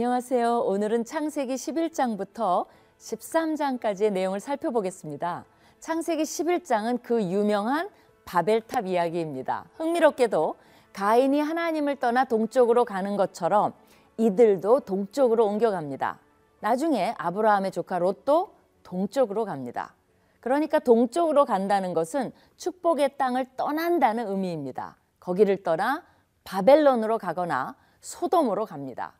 안녕하세요. 오늘은 창세기 11장부터 13장까지의 내용을 살펴보겠습니다. 창세기 11장은 그 유명한 바벨탑 이야기입니다. 흥미롭게도 가인이 하나님을 떠나 동쪽으로 가는 것처럼 이들도 동쪽으로 옮겨갑니다. 나중에 아브라함의 조카 롯도 동쪽으로 갑니다. 그러니까 동쪽으로 간다는 것은 축복의 땅을 떠난다는 의미입니다. 거기를 떠나 바벨론으로 가거나 소돔으로 갑니다.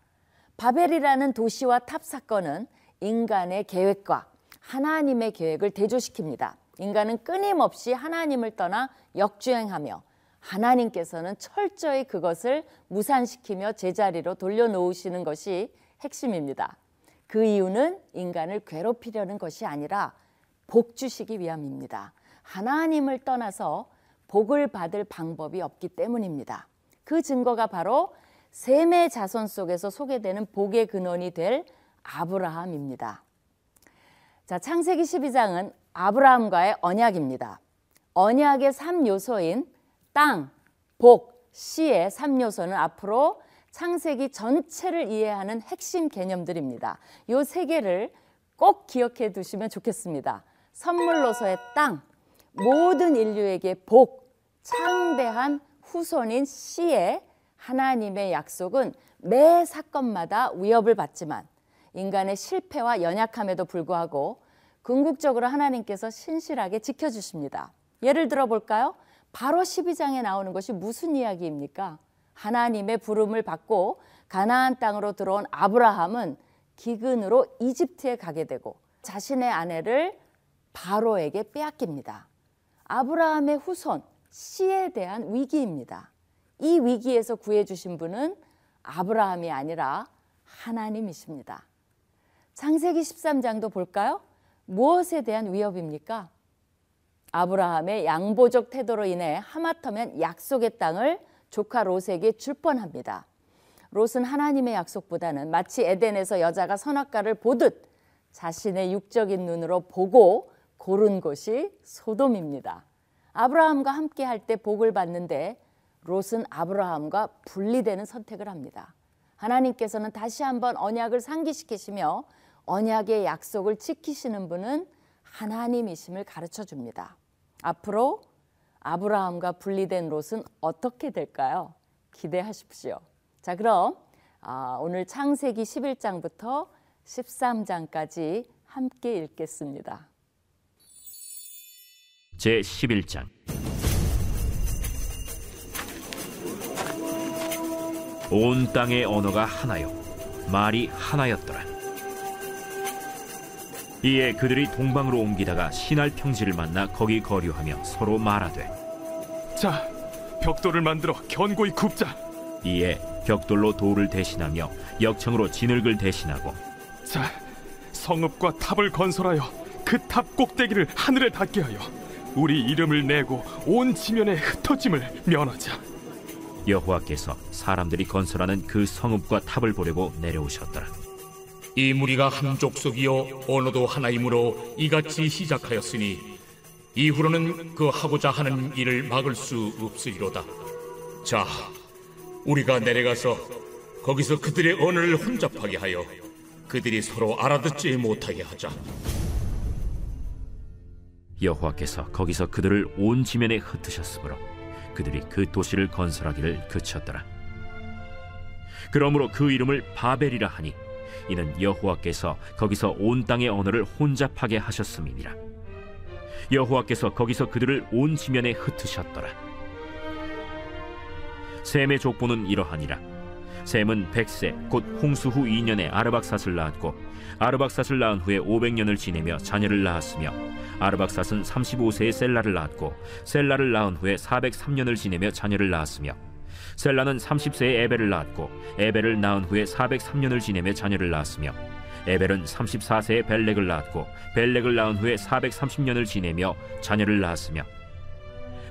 바벨이라는 도시와 탑 사건은 인간의 계획과 하나님의 계획을 대조시킵니다. 인간은 끊임없이 하나님을 떠나 역주행하며 하나님께서는 철저히 그것을 무산시키며 제자리로 돌려놓으시는 것이 핵심입니다. 그 이유는 인간을 괴롭히려는 것이 아니라 복 주시기 위함입니다. 하나님을 떠나서 복을 받을 방법이 없기 때문입니다. 그 증거가 바로 셈의 자손 속에서 소개되는 복의 근원이 될 아브라함입니다. 자, 창세기 12장은 아브라함과의 언약입니다. 언약의 3요소인 땅, 복, 시의 3요소는 앞으로 창세기 전체를 이해하는 핵심 개념들입니다. 이세 개를 꼭 기억해 두시면 좋겠습니다. 선물로서의 땅, 모든 인류에게 복, 창대한 후손인 시의 하나님의 약속은 매 사건마다 위협을 받지만 인간의 실패와 연약함에도 불구하고 궁극적으로 하나님께서 신실하게 지켜주십니다. 예를 들어 볼까요? 바로 12장에 나오는 것이 무슨 이야기입니까? 하나님의 부름을 받고 가나안 땅으로 들어온 아브라함은 기근으로 이집트에 가게 되고 자신의 아내를 바로에게 빼앗깁니다. 아브라함의 후손 시에 대한 위기입니다. 이 위기에서 구해 주신 분은 아브라함이 아니라 하나님이십니다. 창세기 13장도 볼까요? 무엇에 대한 위협입니까? 아브라함의 양보적 태도로 인해 하마터면 약속의 땅을 조카 롯에게 줄 뻔합니다. 롯은 하나님의 약속보다는 마치 에덴에서 여자가 선악과를 보듯 자신의 육적인 눈으로 보고 고른 곳이 소돔입니다. 아브라함과 함께 할 때 복을 받는데 롯은 아브라함과 분리되는 선택을 합니다. 하나님께서는 다시 한번 언약을 상기시키시며 언약의 약속을 지키시는 분은 하나님이심을 가르쳐 줍니다. 앞으로 아브라함과 분리된 롯은 어떻게 될까요? 기대하십시오. 자, 그럼 아, 오늘 창세기 11장부터 13장까지 함께 읽겠습니다. 제 11장 온 땅의 언어가 하나요 말이 하나였더라 이에 그들이 동방으로 옮기다가 시날 평지를 만나 거기 거류하며 서로 말하되 자, 벽돌을 만들어 견고히 굽자. 이에 벽돌로 돌을 대신하며 역청으로 진흙을 대신하고 자, 성읍과 탑을 건설하여 그 탑 꼭대기를 하늘에 닿게 하여 우리 이름을 내고 온 지면에 흩어짐을 면하자. 여호와께서 사람들이 건설하는 그 성읍과 탑을 보려고 내려오셨더라 이 무리가 한 족속이요 언어도 하나이므로 이같이 시작하였으니 이후로는 그 하고자 하는 일을 막을 수 없으리로다. 자, 우리가 내려가서 거기서 그들의 언어를 혼잡하게 하여 그들이 서로 알아듣지 못하게 하자. 여호와께서 거기서 그들을 온 지면에 흩으셨으므로 그들이 그 도시를 건설하기를 그쳤더라. 그러므로 그 이름을 바벨이라 하니 이는 여호와께서 거기서 온 땅의 언어를 혼잡하게 하셨음이니라. 여호와께서 거기서 그들을 온 지면에 흩으셨더라. 셈의 족보는 이러하니라. 셈은 백세 곧 홍수 후 2년에 아르박삿을 낳았고 아르박삿을 낳은 후에 500년을 지내며 자녀를 낳았으며 아르박삿은 35세에 셀라를 낳았고 셀라를 낳은 후에 403년을 지내며 자녀를 낳았으며 셀라는 30세에 에벨을 낳았고 에벨을 낳은 후에 403년을 지내며 자녀를 낳았으며 에벨은 34세에 벨렉을 낳았고 벨렉을 낳은 후에 430년을 지내며 자녀를 낳았으며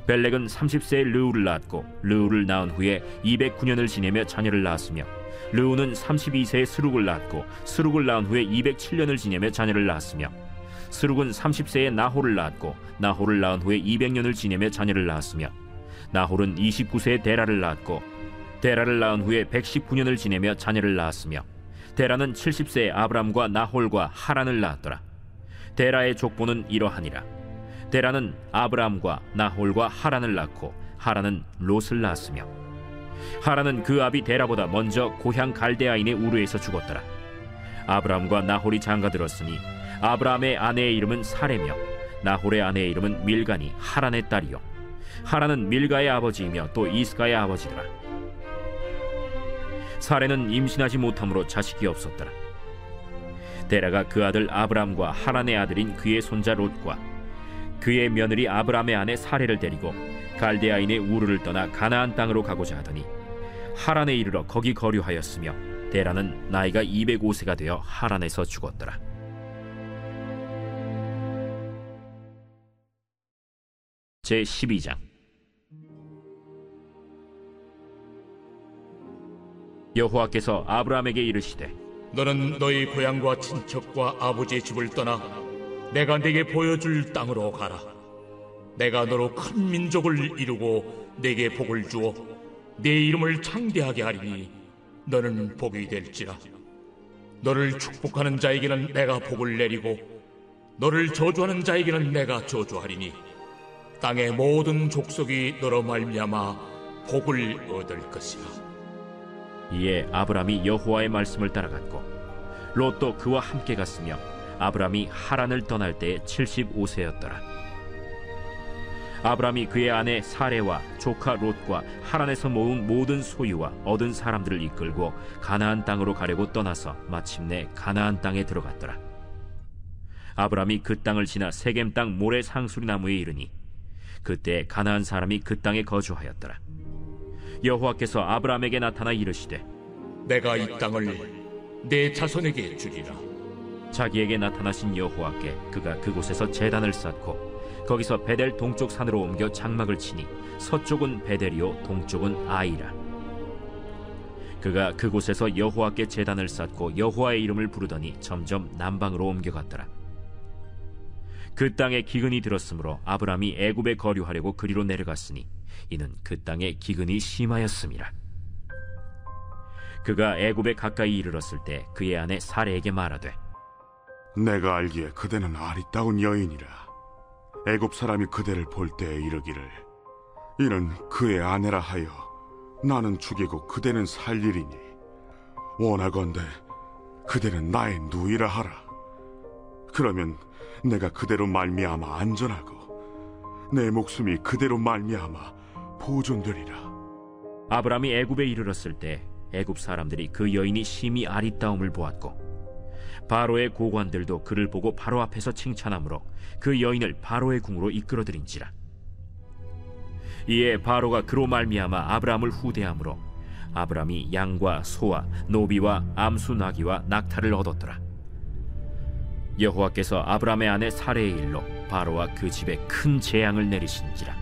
벨렉은 30세에 르우를 낳았고 르우를 낳은 후에 209년을 지내며 자녀를 낳았으며 르우는 32세에 스룩을 낳았고 스룩을 낳은 후에 207년을 지내며 자녀를 낳았으며 스룩은 30세에 나홀을 낳았고 나홀을 낳은 후에 200년을 지내며 자녀를 낳았으며 나홀은 29세에 데라를 낳았고 데라를 낳은 후에 119년을 지내며 자녀를 낳았으며 데라는 70세에 아브람과 나홀과 하란을 낳았더라. 데라의 족보는 이러하니라. 데라는 아브람과 나홀과 하란을 낳고 하란은 롯을 낳았으며 하란은 그 아비 데라보다 먼저 고향 갈대아인의 우르에서 죽었더라. 아브람과 나홀이 장가들었으니 아브람의 아내의 이름은 사레며 나홀의 아내의 이름은 밀가니 하란의 딸이요 하란은 밀가의 아버지이며 또 이스가의 아버지더라. 사레는 임신하지 못함으로 자식이 없었더라. 데라가 그 아들 아브람과 하란의 아들인 그의 손자 롯과 그의 며느리 아브람의 아내 사레를 데리고 갈대아인의 우르를 떠나 가나안 땅으로 가고자 하더니 하란에 이르러 거기 거류하였으며 데라는 나이가 205세가 되어 하란에서 죽었더라. 제 12장 여호와께서 아브라함에게 이르시되 너는 너희 고향과 친척과 아버지의 집을 떠나 내가 네게 보여줄 땅으로 가라. 내가 너로 큰 민족을 이루고 네게 복을 주어 네 이름을 창대하게 하리니 너는 복이 될지라. 너를 축복하는 자에게는 내가 복을 내리고 너를 저주하는 자에게는 내가 저주하리니 땅의 모든 족속이 너로 말미암아 복을 얻을 것이라. 이에 아브람이 여호와의 말씀을 따라갔고 롯도 그와 함께 갔으며 아브람이 하란을 떠날 때에 75세였더라. 아브람이 그의 아내 사레와 조카 롯과 하란에서 모은 모든 소유와 얻은 사람들을 이끌고 가나안 땅으로 가려고 떠나서 마침내 가나안 땅에 들어갔더라. 아브람이 그 땅을 지나 세겜 땅 모래 상수리 나무에 이르니 그때 가나안 사람이 그 땅에 거주하였더라. 여호와께서 아브람에게 나타나 이르시되 내가 이 땅을 내 자손에게 주리라. 자기에게 나타나신 여호와께 그가 그곳에서 제단을 쌓고 거기서 베델 동쪽 산으로 옮겨 장막을 치니 서쪽은 베델이요 동쪽은 아이라. 그가 그곳에서 여호와께 제단을 쌓고 여호와의 이름을 부르더니 점점 남방으로 옮겨갔더라. 그 땅에 기근이 들었으므로 아브람이 애굽에 거류하려고 그리로 내려갔으니 이는 그 땅에 기근이 심하였음이라. 그가 애굽에 가까이 이르렀을 때 그의 아내 사레에게 말하되 내가 알기에 그대는 아리따운 여인이라 애굽 사람이 그대를 볼 때에 이르기를 이는 그의 아내라 하여 나는 죽이고 그대는 살리리니 원하건대 그대는 나의 누이라 하라. 그러면 내가 그대로 말미암아 안전하고 내 목숨이 그대로 말미암아 보존되리라. 아브람이 애굽에 이르렀을 때 애굽 사람들이 그 여인이 심히 아리따움을 보았고 바로의 고관들도 그를 보고 바로 앞에서 칭찬하므로 그 여인을 바로의 궁으로 이끌어들인지라. 이에 바로가 그로 말미암아 아브람을 후대함으로 아브람이 양과 소와 노비와 암수 나귀와 낙타를 얻었더라. 여호와께서 아브람의 아내 사레의 일로 바로와 그 집에 큰 재앙을 내리신지라.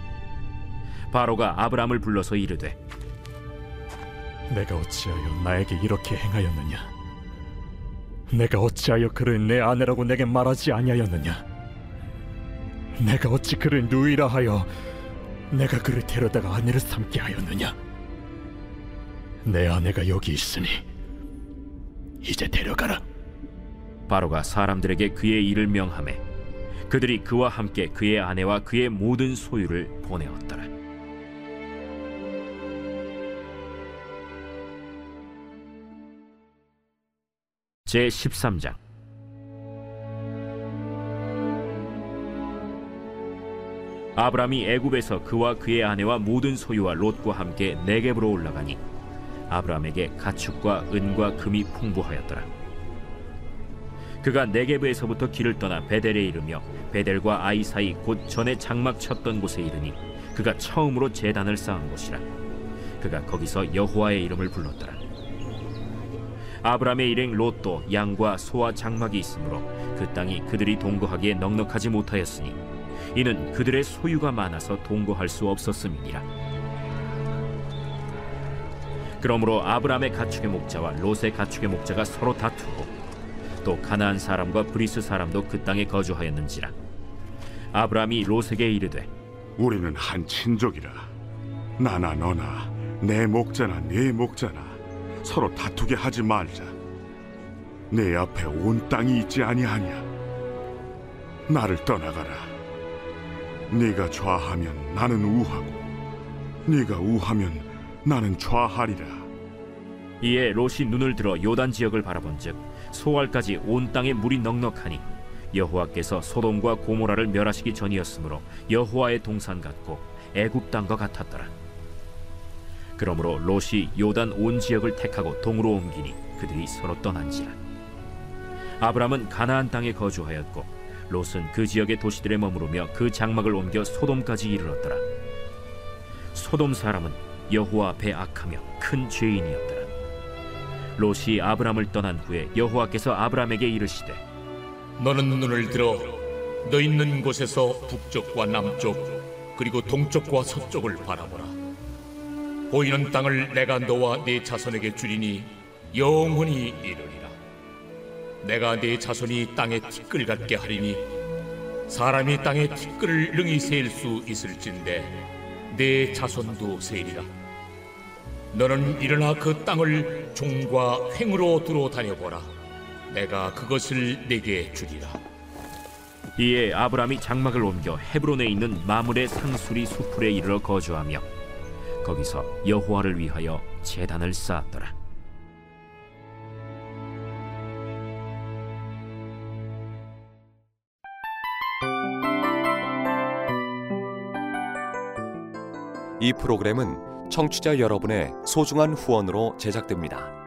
바로가 아브람을 불러서 이르되 내가 어찌하여 나에게 이렇게 행하였느냐? 내가 어찌하여 그를 내 아내라고 내게 말하지 아니하였느냐? 내가 어찌 그를 누이라 하여 내가 그를 데려다가 아내를 삼게 하였느냐? 내 아내가 여기 있으니 이제 데려가라. 바로가 사람들에게 그의 일을 명하매 그들이 그와 함께 그의 아내와 그의 모든 소유를 보내었더 제 13장 아브람이 애굽에서 그와 그의 아내와 모든 소유와 롯과 함께 네겝으로 올라가니 아브람에게 가축과 은과 금이 풍부하였더라. 그가 네게브에서부터 길을 떠나 베델에 이르며 베델과 아이 사이 곧 전에 장막 쳤던 곳에 이르니 그가 처음으로 제단을 쌓은 곳이라. 그가 거기서 여호와의 이름을 불렀더라. 아브람의 일행 롯도 양과 소와 장막이 있으므로 그 땅이 그들이 동거하기에 넉넉하지 못하였으니 이는 그들의 소유가 많아서 동거할 수 없었음이니라. 그러므로 아브람의 가축의 목자와 롯의 가축의 목자가 서로 다투고 또 가나안 사람과 브리스 사람도 그 땅에 거주하였는지라. 아브람이 롯에게 이르되 우리는 한 친족이라 나나 너나 내 목자나 네 목자나 서로 다투게 하지 말자. 내 앞에 온 땅이 있지 아니하냐? 나를 떠나가라. 네가 좌하면 나는 우하고 네가 우하면 나는 좌하리라. 이에 롯이 눈을 들어 요단 지역을 바라본즉 소알까지 온 땅에 물이 넉넉하니 여호와께서 소돔과 고모라를 멸하시기 전이었으므로 여호와의 동산 같고 애굽 땅과 같았더라. 그러므로 롯이 요단 온 지역을 택하고 동으로 옮기니 그들이 서로 떠난지라. 아브람은 가나안 땅에 거주하였고 롯은 그 지역의 도시들에 머무르며 그 장막을 옮겨 소돔까지 이르렀더라. 소돔 사람은 여호와 앞에 악하며 큰 죄인이었더라. 롯이 아브람을 떠난 후에 여호와께서 아브람에게 이르시되 너는 눈을 들어 너 있는 곳에서 북쪽과 남쪽 그리고 동쪽과 서쪽을 바라보라. 보이는 땅을 내가 너와 네 자손에게 주리니 영원히 이르리라. 내가 네 자손이 땅에 티끌 같게 하리니 사람이 땅에 티끌을 능히 셀수 있을진데 네 자손도 세리라. 너는 일어나 그 땅을 종과 횡으로 두루 다녀보라. 내가 그것을 내게 주리라. 이에 아브람이 장막을 옮겨 헤브론에 있는 마물의 상수리 수풀에 이르러 거주하며 거기서 여호와를 위하여 제단을 쌓았더라. 이 프로그램은 청취자 여러분의 소중한 후원으로 제작됩니다.